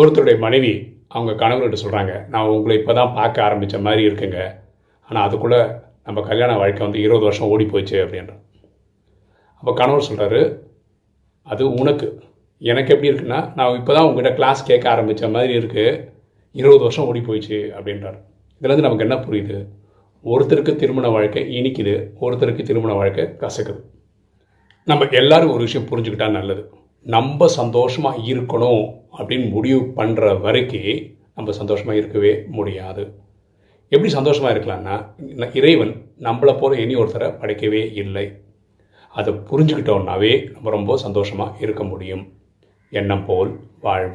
ஒருத்தருடைய மனைவி அவங்க கணவர்கிட்ட சொல்கிறாங்க நான் உங்களை இப்போ தான் பார்க்க ஆரம்பித்த மாதிரி இருக்குங்க. ஆனால் அதுக்குள்ளே நம்ம கல்யாண வாழ்க்கை வந்து இருபது வருஷம் ஓடி போச்சு அப்படின்ற. அப்போ கணவர் சொல்கிறாரு அது உனக்கு. எனக்கு எப்படி இருக்குன்னா நான் இப்போ தான் உங்கள்கிட்ட கிளாஸ் கேட்க ஆரம்பித்த மாதிரி இருக்குது இருபது வருஷம் ஓடி போயிடுச்சு அப்படின்றார். இதுலேருந்து நமக்கு என்ன புரியுது? ஒருத்தருக்கு திருமண வாழ்க்கை இனிக்குது ஒருத்தருக்கு திருமண வாழ்க்கை கசக்குது. நம்ம எல்லாரும் ஒரு விஷயம் புரிஞ்சுக்கிட்டா நல்லது. நம்ம சந்தோஷமாக இருக்கணும் அப்படின்னு முடிவு பண்ணுற வரைக்கும் நம்ம சந்தோஷமாக இருக்கவே முடியாது. எப்படி சந்தோஷமாக இருக்கலாம்னா இறைவன் நம்மளை போல இனி ஒருத்தரை படைக்கவே இல்லை. அதை புரிஞ்சுக்கிட்டோம்னாவே நம்ம ரொம்ப சந்தோஷமாக இருக்க முடியும். எண்ணம் போல் வாழ்வு.